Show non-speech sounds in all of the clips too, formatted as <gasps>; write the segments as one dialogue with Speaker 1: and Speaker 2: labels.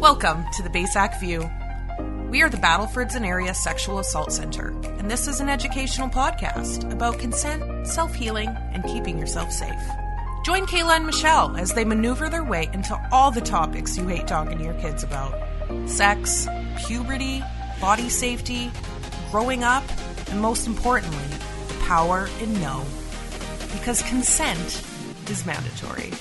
Speaker 1: Welcome to the Basac View. We are the Battlefords and Area Sexual Assault Center, and this is an educational podcast about consent, self healing, and keeping yourself safe. Join Kayla and Michelle as they maneuver their way into all the topics you hate talking to your kids about sex, puberty, body safety, growing up, and most importantly, the power in no. Because consent is mandatory.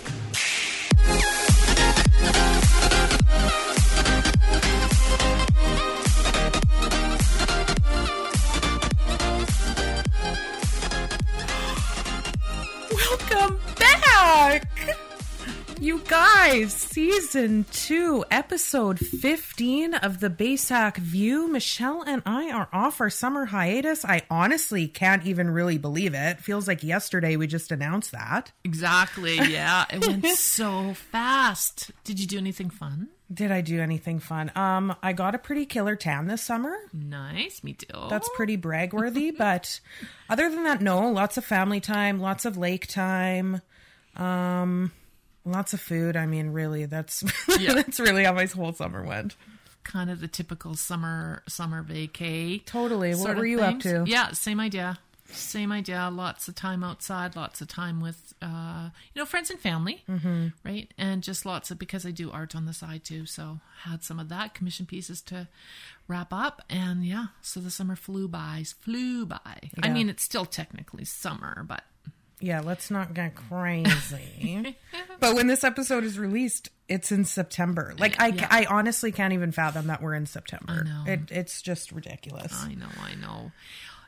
Speaker 1: You guys, season two, episode 15 of the Basac View. Michelle and I are off our summer hiatus. I honestly can't even really believe it. Feels like yesterday we just announced that.
Speaker 2: Exactly. Yeah. It went <laughs> so fast. Did you do anything fun?
Speaker 1: Did I do anything fun? Um, I got a pretty killer tan this summer.
Speaker 2: Nice. Me too.
Speaker 1: That's pretty brag worthy, <laughs> but other than that, no. Lots of family time, lots of lake time, um, lots of food. I mean, really, that's <laughs>
Speaker 2: Yeah.
Speaker 1: that's really how my whole summer went.
Speaker 2: kind of the typical summer summer vacay.
Speaker 1: Totally. What were you up to?
Speaker 2: Yeah, same idea. Same idea. Lots of time outside. Lots of time with, uh, you know, friends and family, mm-hmm. right? And just lots of because I do art on the side too. So had some of that commission pieces to wrap up, and yeah. So the summer flew by. Flew by. I mean, it's still technically summer, but
Speaker 1: Yeah, let's not get crazy. <laughs> but when this episode is released, it's in September. Like I,
Speaker 2: Yeah.
Speaker 1: I honestly can't even fathom that we're in September.
Speaker 2: I know.
Speaker 1: It, it's just ridiculous.
Speaker 2: I know, I know.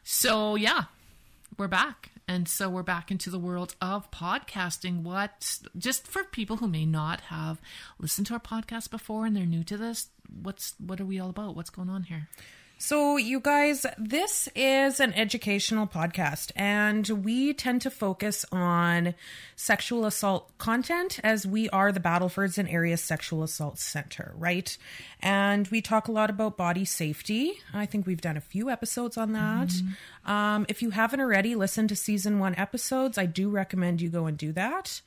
Speaker 2: So yeah, we're back. And so we're back into the world of podcasting. What just for people who may not have listened to our podcast before and they're new to this, what's what are we all about? What's going on here?
Speaker 1: So, you guys, this is an educational podcast, and we tend to focus on sexual assault content as we are the Battlefords and Area Sexual Assault Center, right? And we talk a lot about body safety. I think we've done a few episodes on that. Um, if you haven't already listened to season one episodes, I do recommend you go and do that.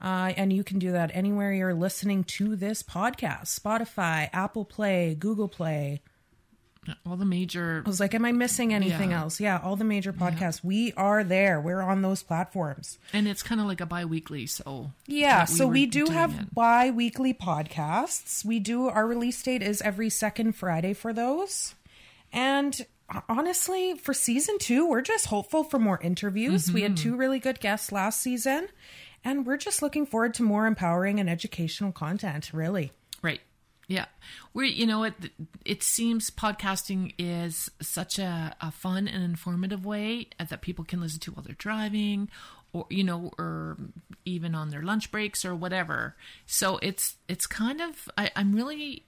Speaker 1: Uh, and you can do that anywhere you're listening to this podcast Spotify, Apple Play, Google Play.
Speaker 2: All the major
Speaker 1: I was like, am I missing anything
Speaker 2: Yeah.
Speaker 1: else? Yeah, all the major podcasts. We are there. We're on those platforms.
Speaker 2: and it's kind of like a bi-weekly, so
Speaker 1: Yeah,
Speaker 2: that
Speaker 1: so we do have
Speaker 2: it.
Speaker 1: bi-weekly podcasts. We do our release date is every second Friday for those. And honestly, for season 2, we're just hopeful for more interviews. We had
Speaker 2: Mm-hmm.
Speaker 1: two really good guests last season, and we're just looking forward to more empowering and educational content, really.
Speaker 2: Yeah. We're, you know, it, it seems podcasting is such a, a fun and informative way uh, that people can listen to while they're driving or, you know, or even on their lunch breaks or whatever. So it's, it's kind of, I, I'm really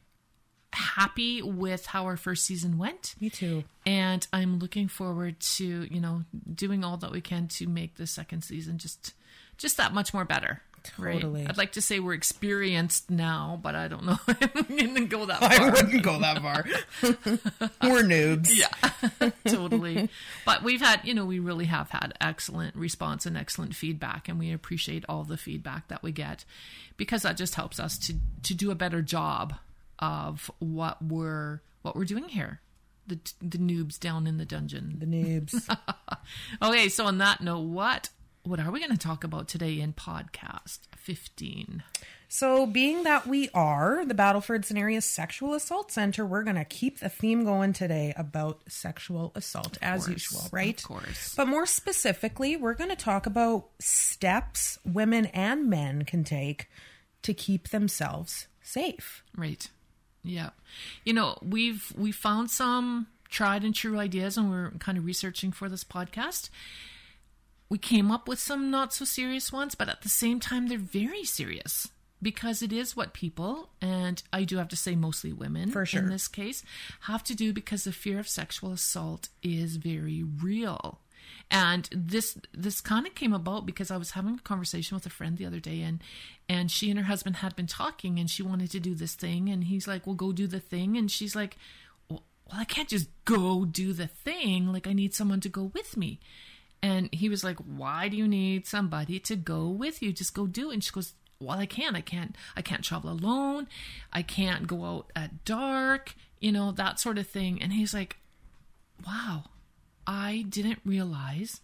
Speaker 2: happy with how our first season went.
Speaker 1: Me too.
Speaker 2: And I'm looking forward to, you know, doing all that we can to make the second season just, just that much more better. Right?
Speaker 1: Totally.
Speaker 2: I'd like to say we're experienced now, but I don't know going to go that
Speaker 1: I wouldn't go that <laughs> far. <laughs> we're noobs.
Speaker 2: Yeah, <laughs> totally. But we've had, you know, we really have had excellent response and excellent feedback, and we appreciate all the feedback that we get because that just helps us to to do a better job of what we're what we're doing here. The the noobs down in the dungeon.
Speaker 1: The noobs.
Speaker 2: Okay, so on that note, what what are we going to talk about today in podcast 15?
Speaker 1: So, being that we are the Battlefords and Area Sexual Assault Center, we're going to keep the theme going today about sexual assault as
Speaker 2: course,
Speaker 1: usual, right?
Speaker 2: of course.
Speaker 1: But more specifically, we're going to talk about steps women and men can take to keep themselves safe.
Speaker 2: Right. Yeah. You know, we've we found some tried and true ideas and we're kind of researching for this podcast. We came up with some not so serious ones, but at the same time they're very serious because it is what people and I do have to say mostly women
Speaker 1: sure.
Speaker 2: in this case have to do because the fear of sexual assault is very real. And this this kind of came about because I was having a conversation with a friend the other day and and she and her husband had been talking and she wanted to do this thing and he's like, "Well, go do the thing." And she's like, "Well, well, I can't just go do the thing. Like I need someone to go with me." And he was like, "Why do you need somebody to go with you? Just go do it." And she goes, well, I can't. I can't. I can't travel alone. I can't go out at dark. You know that sort of thing. And he's like, "Wow, I didn't realize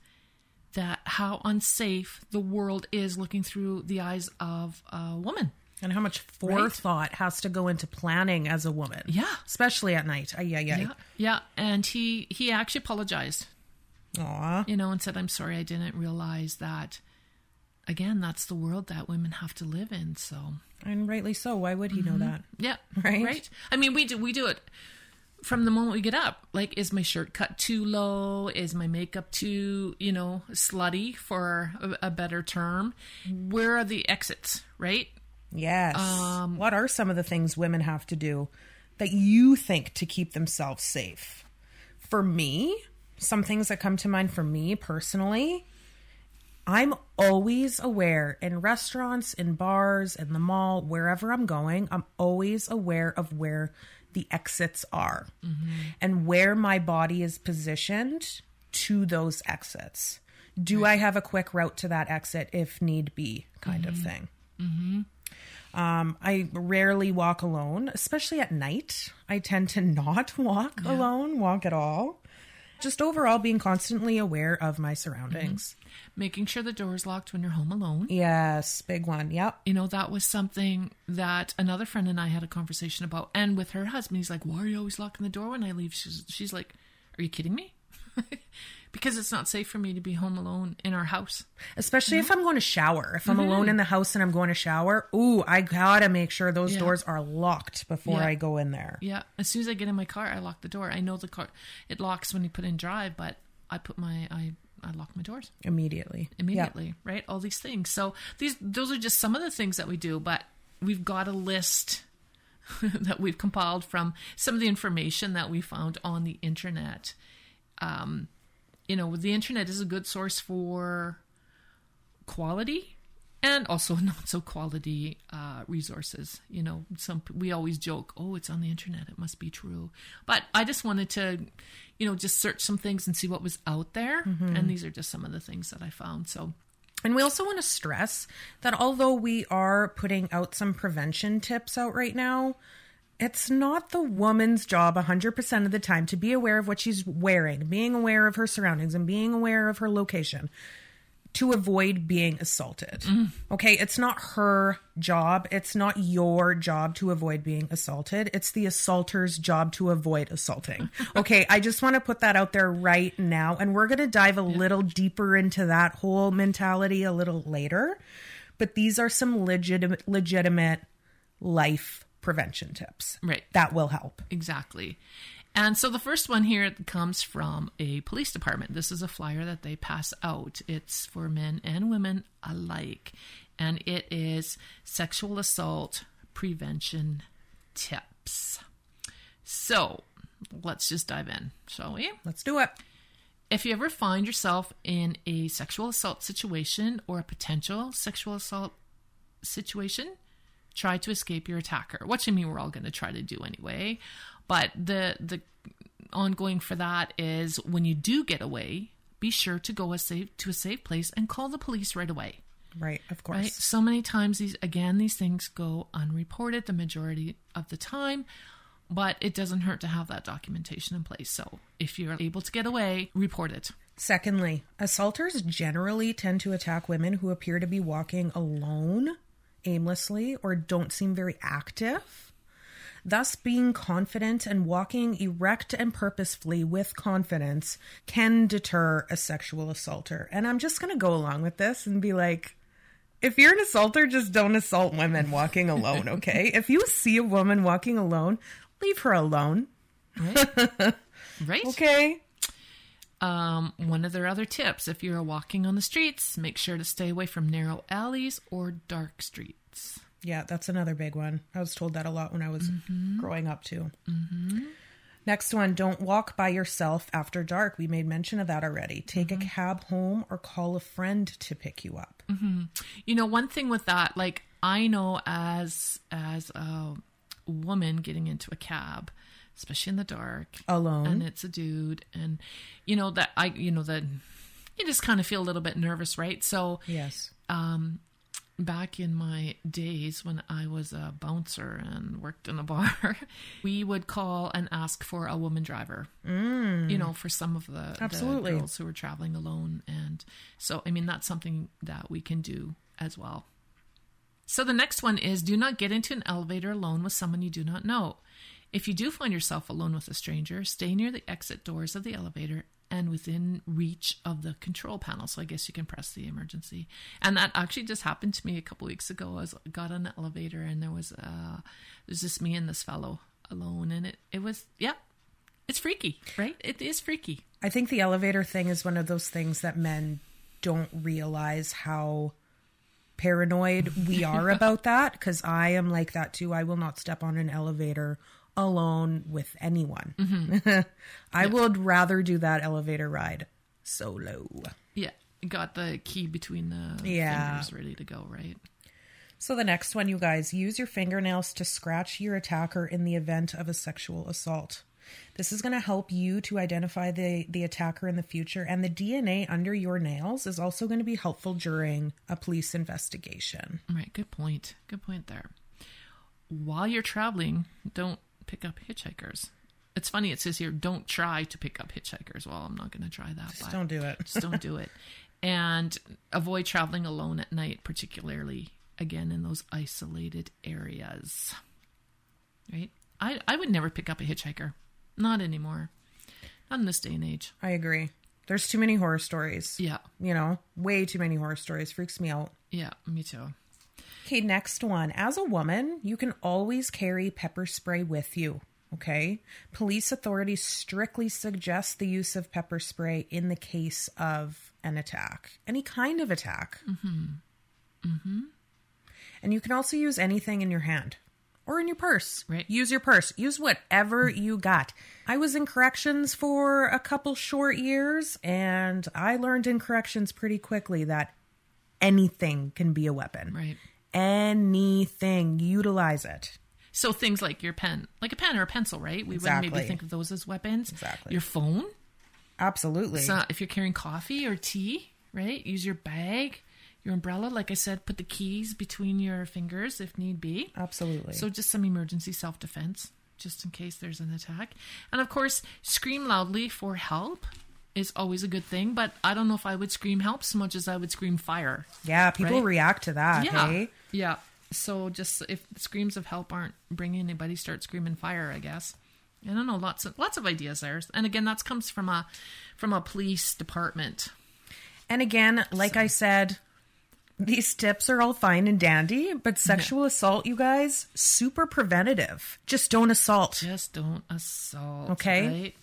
Speaker 2: that how unsafe the world is looking through the eyes of a woman."
Speaker 1: And how much forethought has to go into planning as a woman.
Speaker 2: Yeah.
Speaker 1: Especially at night. Ay, ay, ay.
Speaker 2: Yeah, yeah. And he he actually apologized.
Speaker 1: Aw.
Speaker 2: you know, and said, I'm sorry, I didn't realize that. Again, that's the world that women have to live in. So,
Speaker 1: And rightly so. Why would he know mm-hmm. that?
Speaker 2: yeah,
Speaker 1: Right.
Speaker 2: right. I mean, we do we do it from the moment we get up. Like, is my shirt cut too low? Is my makeup too, you know, slutty for a, a better term? Where are the exits? Right?
Speaker 1: Yes. Um, what are some of the things women have to do that you think to keep themselves safe? For me, some things that come to mind for me personally, I'm always aware in restaurants, in bars, in the mall, wherever I'm going, I'm always aware of where the exits are mm-hmm. and where my body is positioned to those exits. Do I have a quick route to that exit if need be, kind of mm-hmm. thing? Mm-hmm. Um, I rarely walk alone, especially at night. I tend to <laughs> not walk alone, walk at all. Just overall being constantly aware of my surroundings. Mm-hmm.
Speaker 2: Making sure the door is locked when you're home alone.
Speaker 1: Yes, big one. Yep.
Speaker 2: you know that was something that another friend and I had a conversation about and with her husband he's like why are you always locking the door when I leave she's, she's like are you kidding me <laughs> because it's not safe for me to be home alone in our house
Speaker 1: Especially if I'm going to shower. If I'm alone in the house and I'm going to shower, ooh, I gotta make sure those
Speaker 2: Yeah.
Speaker 1: doors are locked before
Speaker 2: Yeah.
Speaker 1: I go in there.
Speaker 2: yeah as soon as I get in my car I lock the door I know the car it locks when you put in drive but I put my I I lock my doors
Speaker 1: Immediately.
Speaker 2: immediately right all these things so these those are just some of the things that we do but we've got a list <laughs> that we've compiled from some of the information that we found on the internet um you know the internet is a good source for quality and also <laughs> not so quality uh, resources. You know, some we always joke, "Oh, it's on the internet; it must be true." But I just wanted to, you know, just search some things and see what was out there, and these are just some of the things that I found. So,
Speaker 1: And we also want to stress that although we are putting out some prevention tips out right now, it's not the woman's job 100% of the time to be aware of what she's wearing, being aware of her surroundings, and being aware of her location to avoid being assaulted. Mm. Okay, it's not her job. It's not your job to avoid being assaulted. It's the assaulter's job to avoid assaulting. <laughs> Okay, I just want to put that out there right now. And we're going to dive a little deeper into that whole mentality a little later. But these are some legitimate, legitimate life prevention tips
Speaker 2: right,
Speaker 1: that will help.
Speaker 2: exactly. And so the first one here comes from a police department. This is a flyer that they pass out. It's for men and women alike, and it is sexual assault prevention tips. So let's just dive in, shall we?
Speaker 1: Let's do it.
Speaker 2: If you ever find yourself in a sexual assault situation or a potential sexual assault situation, try to escape your attacker. Which I mean, we're all going to try to do anyway. But the the ongoing for that is when you do get away, be sure to go a safe to a safe place and call the police right away.
Speaker 1: Right, of course.
Speaker 2: Right? So many times these again these things go unreported the majority of the time, but it doesn't hurt to have that documentation in place. So if you're able to get away, report it.
Speaker 1: Secondly, assaulters generally tend to attack women who appear to be walking alone, aimlessly, or don't seem very active. Thus, being confident and walking erect and purposefully with confidence can deter a sexual assaulter. And I'm just going to go along with this and be like, if you're an assaulter, just don't assault women walking alone, <laughs> okay? if you see a woman walking alone, leave her alone,
Speaker 2: Right? <laughs> right?
Speaker 1: okay?
Speaker 2: Um, one of their other tips if you're walking on the streets, make sure to stay away from narrow alleys or dark streets.
Speaker 1: Yeah, that's another big one. I was told that a lot when I was mm-hmm. growing up too. Mm-hmm. Next one, don't walk by yourself after dark. We made mention of that already. Take a mm-hmm. cab home or call a friend to pick you up.
Speaker 2: You know, one thing with that, like I know as as a woman getting into a cab, especially in the dark,
Speaker 1: Alone.
Speaker 2: and it's a dude, and you know that I, you know that you just kind of feel a little bit nervous, right? So
Speaker 1: Yes.
Speaker 2: um, back in my days when I was a bouncer and worked in a <laughs> bar, we would call and ask for a woman driver. Mm. You know, for some of the,
Speaker 1: Absolutely.
Speaker 2: the girls who were traveling alone, and so I mean that's something that we can do as well. So the next one is do not get into an elevator alone with someone you do not know. If you do find yourself alone with a stranger, stay near the exit doors of the elevator and within reach of the control panel. So I guess you can press the emergency. And that actually just happened to me a couple weeks ago. I was, got on the elevator and there was uh there's just me and this fellow alone and it it was yeah. It's freaky, right? It is freaky.
Speaker 1: I think the elevator thing is one of those things that men don't realize how paranoid we are <laughs> about that because I am like that too. I will not step on an elevator alone with anyone.
Speaker 2: Mm-hmm. <laughs>
Speaker 1: I would rather do that elevator ride solo.
Speaker 2: Yeah. Got the key between the
Speaker 1: Yeah.
Speaker 2: fingers ready to go, right?
Speaker 1: So the next one, you guys, use your fingernails to scratch your attacker in the event of a sexual assault. This is going to help you to identify the, the attacker in the future, and the DNA under your nails is also going to be helpful during a police investigation.
Speaker 2: Right. Good point. Good point there. While you're traveling, don't pick up hitchhikers. It's funny, it says here, don't try to pick up hitchhikers. Well, I'm not going to try that.
Speaker 1: Just don't do it.
Speaker 2: just don't do it. <laughs> And avoid traveling alone at night, particularly, again, in those isolated areas. Right? I, I would never pick up a hitchhiker. Not anymore. Not in this day and age.
Speaker 1: I agree. There's too many horror stories.
Speaker 2: Yeah.
Speaker 1: You know, way too many horror stories. Freaks me out.
Speaker 2: Yeah, me too.
Speaker 1: Okay, next one. As a woman, you can always carry pepper spray with you. Okay. Police authorities strictly suggest the use of pepper spray in the case of an attack, any kind of attack. Mm-hmm. Mm-hmm. And you can also use anything in your hand or in your purse.
Speaker 2: Right.
Speaker 1: Use your purse. Use whatever you got. I was in corrections for a couple short years, and I learned in corrections pretty quickly that anything can be a weapon
Speaker 2: Right.
Speaker 1: Anything. Utilize it.
Speaker 2: So things like your pen, like a pen or a pencil, right? We wouldn't maybe think of those as weapons.
Speaker 1: Exactly.
Speaker 2: Your phone.
Speaker 1: Absolutely.
Speaker 2: So if you're carrying coffee or tea, right? Use your bag, your umbrella. Like I said, put the keys between your fingers if need be.
Speaker 1: Absolutely.
Speaker 2: So just some emergency self defense, just in case there's an attack. And of course, scream loudly for help is always a good thing. But I don't know if I would scream help so much as I would scream fire.
Speaker 1: yeah, people
Speaker 2: right?
Speaker 1: react to that.
Speaker 2: Yeah.
Speaker 1: Hey?
Speaker 2: Yeah. So just if screams of help aren't bringing anybody, start screaming fire. I guess. I don't know. Lots of lots of ideas there, and again, that comes from a from a police department.
Speaker 1: And again, like I said, these tips are all fine and dandy, but sexual assault, you guys, super preventative. Just don't assault.
Speaker 2: Just don't assault.
Speaker 1: Okay.
Speaker 2: Right?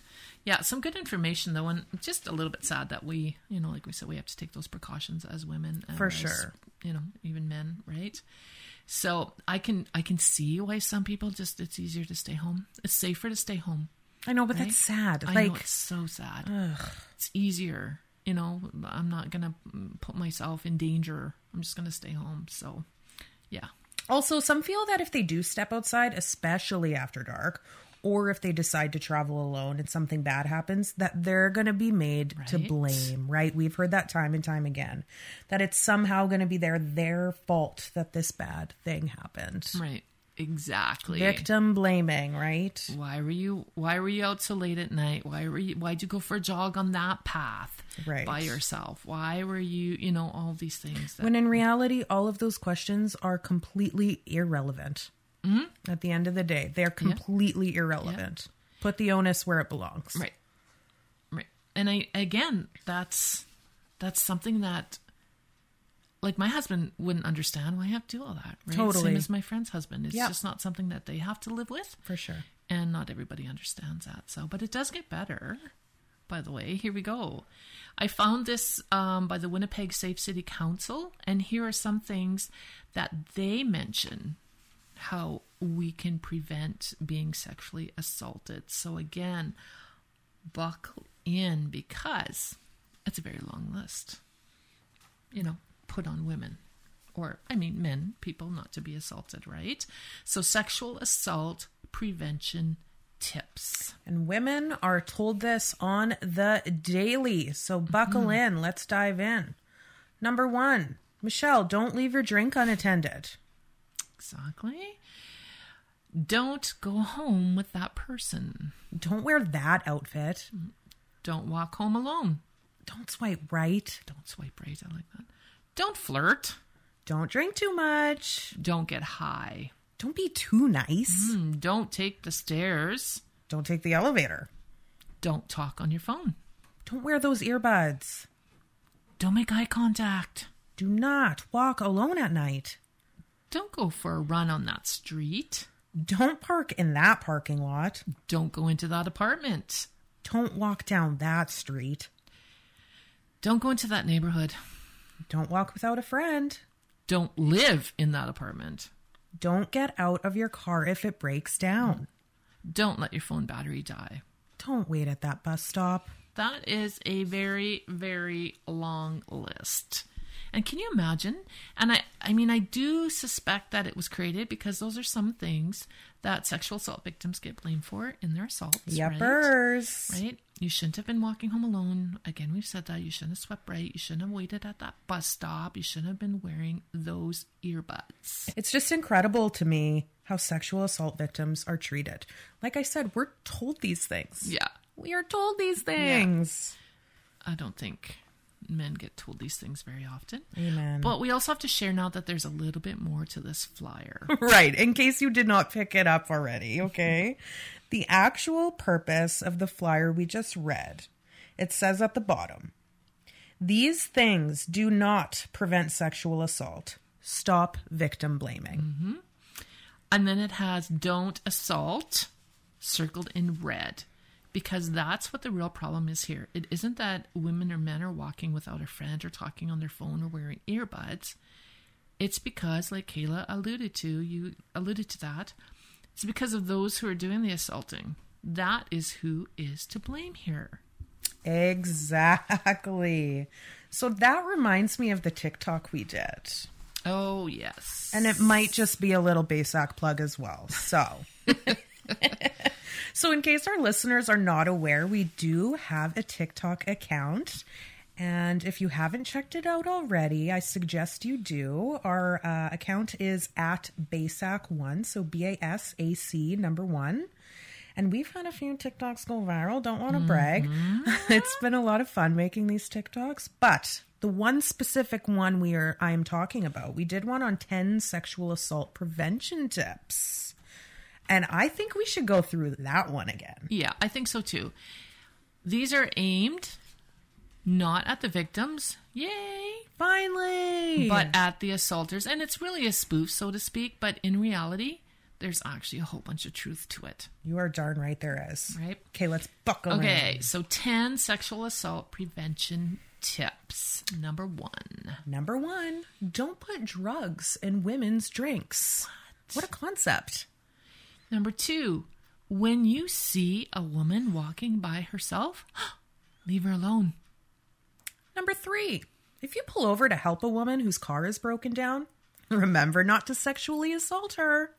Speaker 2: Yeah, some good information though, and just a little bit sad that we, you know, like we said, we have to take those precautions as women, and
Speaker 1: For
Speaker 2: as,
Speaker 1: sure.
Speaker 2: You know, even men, right? So I can I can see why some people just it's easier to stay home. It's safer to stay home.
Speaker 1: I know, but
Speaker 2: Right?
Speaker 1: that's sad.
Speaker 2: I
Speaker 1: like,
Speaker 2: know it's so sad. It's easier, you know. I'm not gonna put myself in danger. I'm just gonna stay home. So, yeah,
Speaker 1: Also, some feel that if they do step outside, especially after dark, or if they decide to travel alone and something bad happens, that they're going to be made to blame, right? We've heard that time and time again. That it's somehow going to be their their fault that this bad thing happened.
Speaker 2: right, exactly.
Speaker 1: Victim blaming, right?
Speaker 2: Why were you Why were you out so late at night? Why were you Why'd you go for a jog on that path
Speaker 1: Right.
Speaker 2: by yourself? Why were you You know all these things. That,
Speaker 1: When in reality, all of those questions are completely irrelevant.
Speaker 2: Mm-hmm.
Speaker 1: At the end of the day, they're completely irrelevant. Put the onus where it belongs.
Speaker 2: Right. Right. And I again, that's that's something that like my husband wouldn't understand why I have to do all that. Right?
Speaker 1: Totally.
Speaker 2: Same as my friend's husband. It's
Speaker 1: Yeah.
Speaker 2: just not something that they have to live with.
Speaker 1: For sure.
Speaker 2: And not everybody understands that. So but it does get better. By the way, here we go. I found this um, by the Winnipeg Safe City Council, and here are some things that they mention how we can prevent being sexually assaulted. So, again, buckle in because it's a very long list. You know, put on women, or I mean, men, people not to be assaulted, right? So, sexual assault prevention tips.
Speaker 1: And women are told this on the daily. So buckle mm-hmm. in. Let's dive in. Number one, Michelle, don't leave your drink unattended.
Speaker 2: Exactly. Don't go home with that person.
Speaker 1: Don't wear that outfit.
Speaker 2: Don't walk home alone.
Speaker 1: Don't swipe right.
Speaker 2: Don't swipe right. I like that. Don't flirt.
Speaker 1: Don't drink too much.
Speaker 2: Don't get high.
Speaker 1: Don't be too nice.
Speaker 2: Mm, Don't take the stairs.
Speaker 1: Don't take the elevator.
Speaker 2: Don't talk on your phone.
Speaker 1: Don't wear those earbuds.
Speaker 2: Don't make eye contact.
Speaker 1: Do not walk alone at night.
Speaker 2: Don't go for a run on that street.
Speaker 1: Don't park in that parking lot.
Speaker 2: Don't go into that apartment.
Speaker 1: Don't walk down that street.
Speaker 2: Don't go into that neighborhood.
Speaker 1: Don't walk without a friend.
Speaker 2: Don't live in that apartment.
Speaker 1: Don't get out of your car if it breaks down.
Speaker 2: Don't let your phone battery die.
Speaker 1: Don't wait at that bus stop.
Speaker 2: That is a very, very long list. And can you imagine? And I, I mean, I do suspect that it was created because those are some things that sexual assault victims get blamed for in their assaults. Right?
Speaker 1: Yuppers.
Speaker 2: right? You shouldn't have been walking home alone. Again, we've said that. You shouldn't have swept right. You shouldn't have waited at that bus stop. You shouldn't have been wearing those earbuds.
Speaker 1: It's just incredible to me how sexual assault victims are treated. Like I said, we're told these things.
Speaker 2: Yeah.
Speaker 1: We are told these things.
Speaker 2: I don't think men get told these things very often.
Speaker 1: Amen.
Speaker 2: But we also have to share now that there's a little bit more to this flyer. <laughs>
Speaker 1: Right, in case you did not pick it up already, okay? <laughs> the actual purpose of the flyer we just read, it says at the bottom These things do not prevent sexual assault. Stop victim blaming. Mm-hmm.
Speaker 2: and then it has don't assault circled in red because that's what the real problem is here. It isn't that women or men are walking without a friend or talking on their phone or wearing earbuds. It's because, like Kayla alluded to, you alluded to that. It's because of those who are doing the assaulting. That is who is to blame here.
Speaker 1: Exactly. So that reminds me of the TikTok we did.
Speaker 2: Oh, yes.
Speaker 1: And it might just be a little BASAC plug as well. So, <laughs> so in case our listeners are not aware, we do have a TikTok account. And if you haven't checked it out already, I suggest you do. Our uh, account is at BASAC1, so B A S A C number one. And we've had a few TikToks go viral. Don't want to brag. <laughs> it's been a lot of fun making these TikToks. But the one specific one we are I am talking about, we did one on 10 sexual assault prevention tips. And I think we should go through that one again.
Speaker 2: Yeah, I think so too. These are aimed not at the victims, yay,
Speaker 1: Finally.
Speaker 2: but at the assaulters. And it's really a spoof, so to speak, but in reality, there's actually a whole bunch of truth to it,
Speaker 1: you are darn right there is.
Speaker 2: right?
Speaker 1: Okay, let's buckle
Speaker 2: Okay,
Speaker 1: in.
Speaker 2: so 10 sexual assault prevention tips. Number one.
Speaker 1: Number one, don't put drugs in women's drinks. What a concept.
Speaker 2: Number two, when you see a woman walking by herself, <gasps> leave her alone.
Speaker 1: Number three, if you pull over to help a woman whose car is broken down, <laughs> remember not to sexually assault her.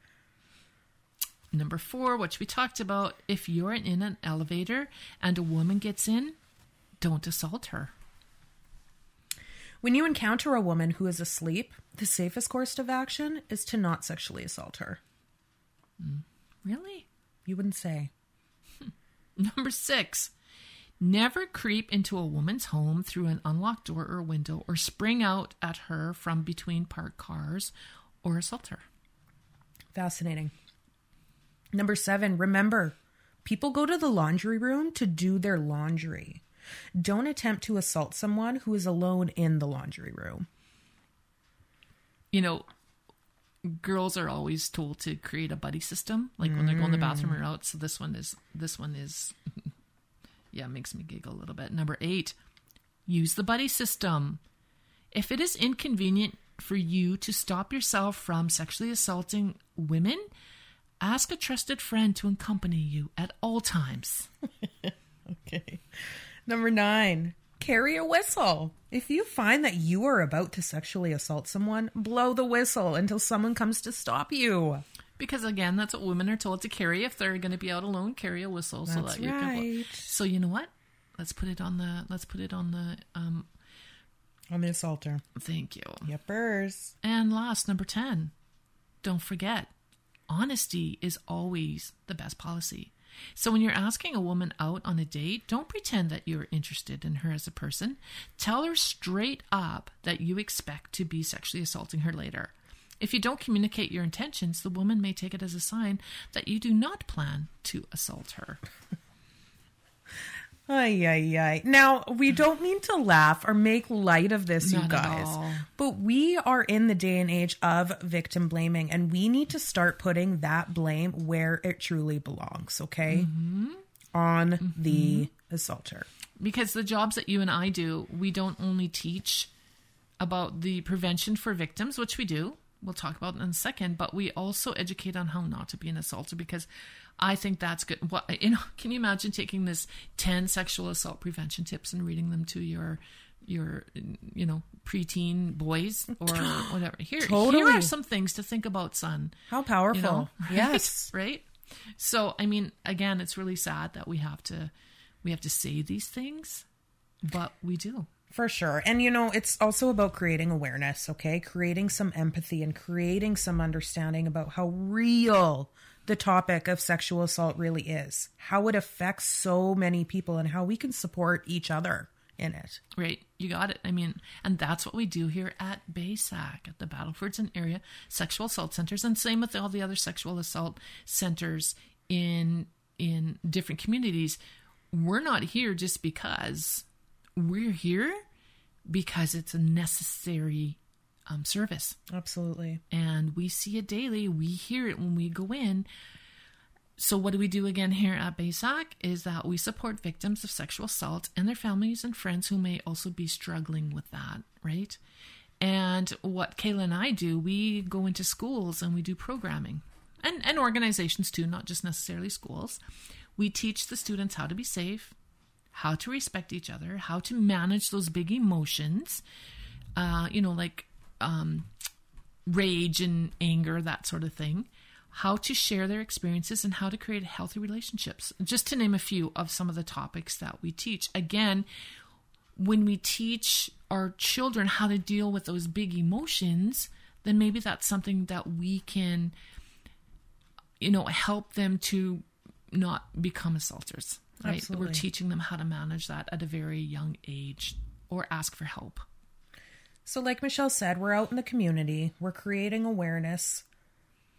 Speaker 2: Number four, which we talked about, if you're in an elevator and a woman gets in, don't assault her.
Speaker 1: When you encounter a woman who is asleep, the safest course of action is to not sexually assault her.
Speaker 2: Really?
Speaker 1: You wouldn't say. <laughs>
Speaker 2: Number six, never creep into a woman's home through an unlocked door or window or spring out at her from between parked cars or assault her.
Speaker 1: Fascinating. Number seven, remember, people go to the laundry room to do their laundry. Don't attempt to assault someone who is alone in the laundry room.
Speaker 2: You know, girls are always told to create a buddy system, like when they're going to the bathroom mm. or out. Oh, so this one is this one is <laughs> yeah, makes me giggle a little bit. Number eight, use the buddy system. If it is inconvenient for you to stop yourself from sexually assaulting women, ask a trusted friend to accompany you at all times. <laughs>
Speaker 1: Okay. Number nine, carry a whistle. If you find that you are about to sexually assault someone, blow the whistle until someone comes to stop you.
Speaker 2: Because again, that's what women are told to carry if they're going to be out alone. Carry a whistle so
Speaker 1: That's
Speaker 2: that you can.
Speaker 1: right.
Speaker 2: So you know what? Let's put it on the. Let's put it on the. Um,
Speaker 1: On the assaulter.
Speaker 2: Thank you.
Speaker 1: Yepers.
Speaker 2: And last, number 10, don't forget, honesty is always the best policy. So when you're asking a woman out on a date, don't pretend that you're interested in her as a person. Tell her straight up that you expect to be sexually assaulting her later. If you don't communicate your intentions, the woman may take it as a sign that you do not plan to assault her. <laughs>
Speaker 1: Ay, ay, ay. Now, we don't mean to laugh or make light of this, you
Speaker 2: Not at
Speaker 1: guys, but we are in the day and age of victim blaming, and we need to start putting that blame where it truly belongs, okay?
Speaker 2: Mm-hmm.
Speaker 1: On the assaulter.
Speaker 2: because the jobs that you and I do, we don't only teach about the prevention for victims, which we do. We'll talk about in a second, but we also educate on how not to be an assaulter because I think that's good. What you know? Can you imagine taking this ten sexual assault prevention tips and reading them to your your you know preteen boys or <gasps> whatever? Here, here are some things to think about, son.
Speaker 1: How powerful.
Speaker 2: You know? <laughs>
Speaker 1: Yes.
Speaker 2: right? So, I mean, again, it's really sad that we have to we have to say these things, but we do.
Speaker 1: For sure. And you know, it's also about creating awareness, okay? Creating some empathy and creating some understanding about how real the topic of sexual assault really is, how it affects so many people, and how we can support each other in it.
Speaker 2: Right, you got it. I mean, and that's what we do here at BASAC, at the Battlefords and area sexual assault centers, and same with all the other sexual assault centers in in different communities. We're not here just because we're here because it's a necessary um, service.
Speaker 1: Absolutely.
Speaker 2: and we see it daily. We hear it when we go in. So, what do we do again here at BASAC is that we support victims of sexual assault and their families and friends who may also be struggling with that, right? And what Kayla and I do, we go into schools and we do programming and, and organizations too, not just necessarily schools. We teach the students how to be safe, how to respect each other, how to manage those big emotions, uh, you know, like um, rage and anger, that sort of thing, how to share their experiences, and how to create healthy relationships. Just to name a few of some of the topics that we teach. Again, when we teach our children how to deal with those big emotions, then maybe that's something that we can, you know, help them to not become assaulters. Right?
Speaker 1: Absolutely.
Speaker 2: We're teaching them how to manage that at a very young age or ask for help.
Speaker 1: So, like Michelle said, we're out in the community, we're creating awareness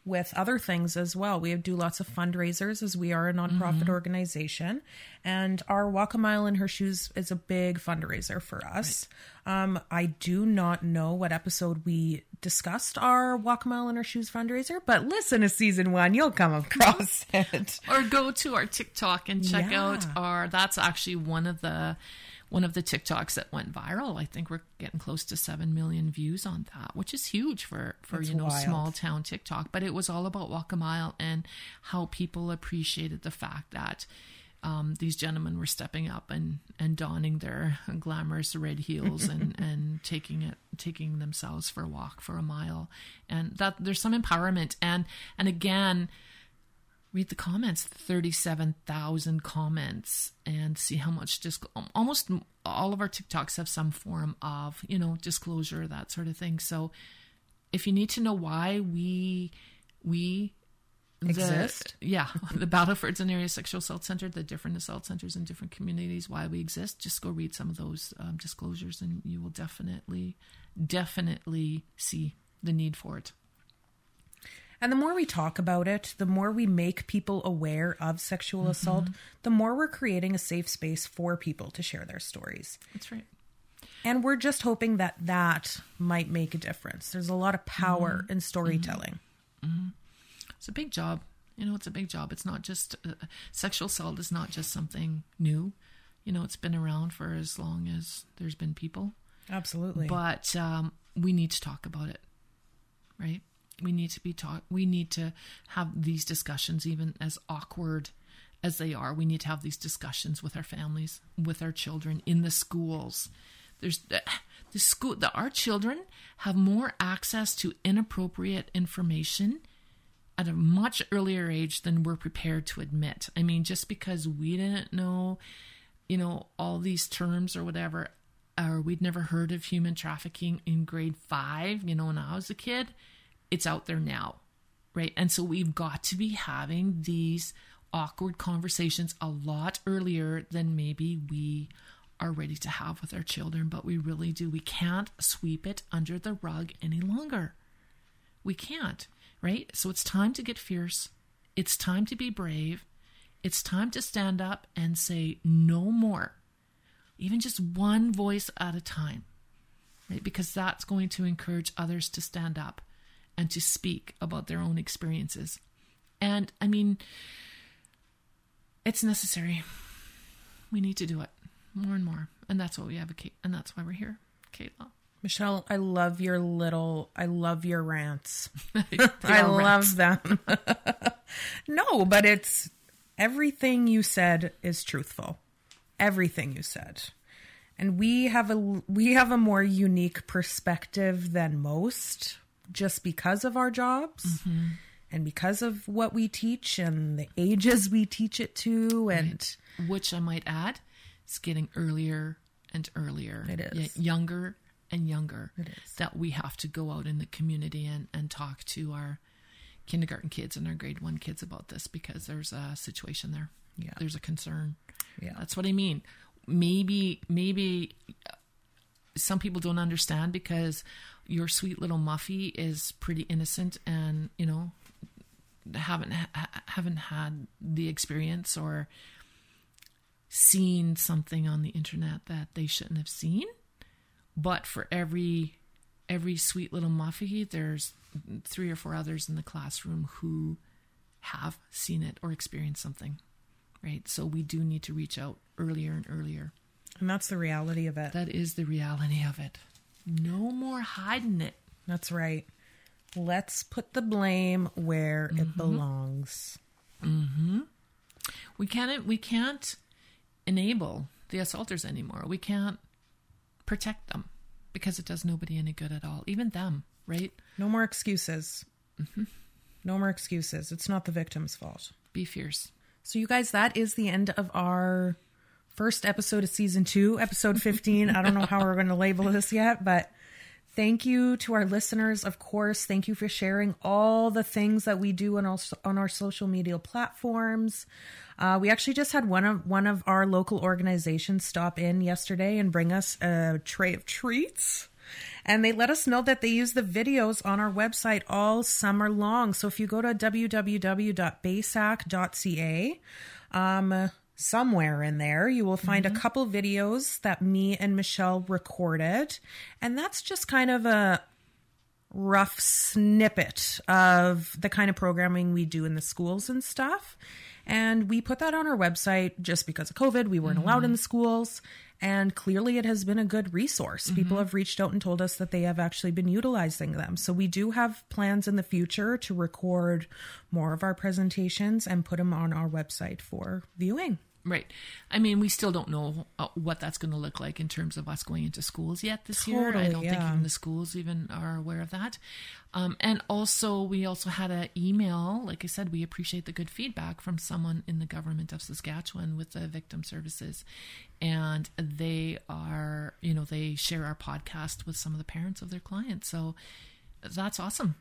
Speaker 1: with other things as well. We do lots of fundraisers as we are a nonprofit organization, and our Walk a Mile in Her Shoes is a big fundraiser for us. Um, I do not know what episode we discussed our Walk a Mile in Her Shoes fundraiser, but listen to season one, you'll come across <laughs> it.
Speaker 2: or go to our TikTok and check
Speaker 1: Yeah.
Speaker 2: out our. That's actually one of the one of the TikToks that went viral. I think we're getting close to seven million views on that, which is huge for for
Speaker 1: That's
Speaker 2: you know
Speaker 1: wild.
Speaker 2: small town TikTok. But it was all about walk a mile and how people appreciated the fact that. Um, these gentlemen were stepping up and, and donning their glamorous red heels and, <laughs> and taking it taking themselves for a walk for a mile and that there's some empowerment and and again read the comments 37,000 comments and see how much just almost all of our TikToks have some form of, you know, disclosure that sort of thing. So if you need to know why we we the-
Speaker 1: Exist?
Speaker 2: yeah, <laughs> the Battlefords and Area Sexual Assault Center, the different assault centers in different communities, why we exist. Just go read some of those um, disclosures, and you will definitely, definitely see the need for it.
Speaker 1: And the more we talk about it, the more we make people aware of sexual mm-hmm. assault, the more we're creating a safe space for people to share their stories.
Speaker 2: That's right.
Speaker 1: And we're just hoping that that might make a difference. There's a lot of power mm-hmm. in storytelling. Mm-hmm.
Speaker 2: It's a big job. You know, it's a big job. It's not just uh, sexual assault is not just something new. You know, it's been around for as long as there's been people.
Speaker 1: Absolutely.
Speaker 2: But um, we need to talk about it, right? We need to be taught. We need to have these discussions, even as awkward as they are. We need to have these discussions with our families, with our children, in the schools. There's the school. The, our children have more access to inappropriate information at a much earlier age than we're prepared to admit. I mean, just because we didn't know, you know, all these terms or whatever, or we'd never heard of human trafficking in grade five, you know, when I was a kid, it's out there now, right? And so we've got to be having these awkward conversations a lot earlier than maybe we are ready to have with our children, but we really do. We can't sweep it under the rug any longer. We can't, right? So it's time to get fierce. It's time to be brave. It's time to stand up and say no more, even just one voice at a time, right? Because that's going to encourage others to stand up and to speak about their own experiences. And I mean, it's necessary. We need to do it more and more. And that's what we advocate. And that's why we're here, Kayla.
Speaker 1: Michelle, I love your little, I love your rants. <laughs> <laughs> I love
Speaker 2: rants.
Speaker 1: them. <laughs> no, but it's everything you said is truthful. Everything you said. And we have a we have a more unique perspective than most just because of our jobs mm-hmm. and because of what we teach and the ages we teach it to and
Speaker 2: Which I might add is getting earlier and earlier.
Speaker 1: It is.
Speaker 2: Younger and younger. That we have to go out in the community and, and talk to our kindergarten kids and our grade one kids about this because there's a situation there.
Speaker 1: Yeah.
Speaker 2: There's a concern.
Speaker 1: Yeah.
Speaker 2: That's what I mean. Maybe, maybe uh, some people don't understand because your sweet little Muffy is pretty innocent and, you know, haven't ha- haven't had the experience or seen something on the internet that they shouldn't have seen. But for every every sweet little Muffy, there's three or four others in the classroom who have seen it or experienced something. Right? So we do need to reach out earlier and earlier.
Speaker 1: and that's the reality of it.
Speaker 2: That is the reality of it. No more hiding it.
Speaker 1: That's right. Let's put the blame where it mm-hmm. belongs. Mm-hmm.
Speaker 2: We can't we can't enable the assaulters anymore. We can't protect them because it does nobody any good at all. Even them, right?
Speaker 1: No more excuses. Mm-hmm. No more excuses. It's not the victim's fault.
Speaker 2: Be fierce.
Speaker 1: So, you guys, that is the end of our first episode of season two, episode 15. I don't know how we're going to label this yet, but thank you to our listeners. Of course, thank you for sharing all the things that we do on our, on our social media platforms. Uh, we actually just had one of one of our local organizations stop in yesterday and bring us a tray of treats. And they let us know that they use the videos on our website all summer long. So if you go to www.basac.ca, um, somewhere in there, you will find a mm-hmm. couple videos that me and Michelle recorded. And that's just kind of a rough snippet of the kind of programming we do in the schools and stuff. And we put that on our website just because of COVID. We weren't allowed in mm-hmm. the schools. And clearly, it has been a good resource. Mm-hmm. People have reached out and told us that they have actually been utilizing them. So, we do have plans in the future to record more of our presentations and put them on our website for viewing.
Speaker 2: Right. I mean, we still don't know uh, what that's going to look like in terms of us going into schools yet this year. I don't think even the schools even are aware of that. Um, and also, we also had an email. Like I said, we appreciate the good feedback from someone in the government of Saskatchewan with the victim services, and they are, you know, they share our podcast with some of the parents of their clients. So that's awesome.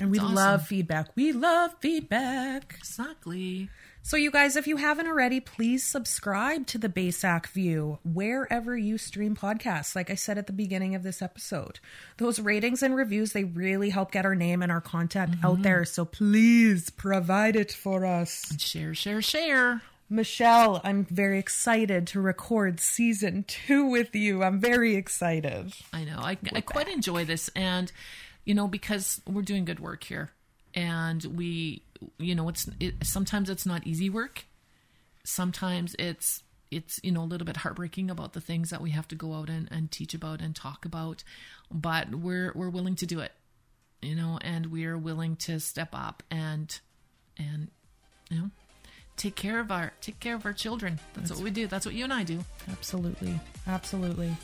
Speaker 1: And we
Speaker 2: awesome.
Speaker 1: love feedback. We love feedback.
Speaker 2: Exactly.
Speaker 1: So, you guys, if you haven't already, please subscribe to the Basac View wherever you stream podcasts. Like I said at the beginning of this episode, those ratings and reviews they really help get our name and our content out mm-hmm. there. So please provide it for us.
Speaker 2: Share, share, share.
Speaker 1: Michelle, I'm very excited to record season two with you. I'm very excited.
Speaker 2: I know. I, I quite enjoy this. And, you know, because we're doing good work here. And we, you know, it's it, sometimes it's not easy work. Sometimes it's, it's, you know, a little bit heartbreaking about the things that we have to go out and, and teach about and talk about. But we're, we're willing to do it, you know, and we're willing to step up and, and, you know, take care of our, take care of our children. That's what we do. That's what you and I do.
Speaker 1: Absolutely. Absolutely.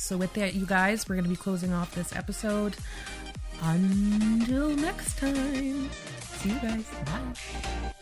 Speaker 1: So, with that, you guys, we're going to be closing off this episode. Until next time. See you guys.
Speaker 2: Bye.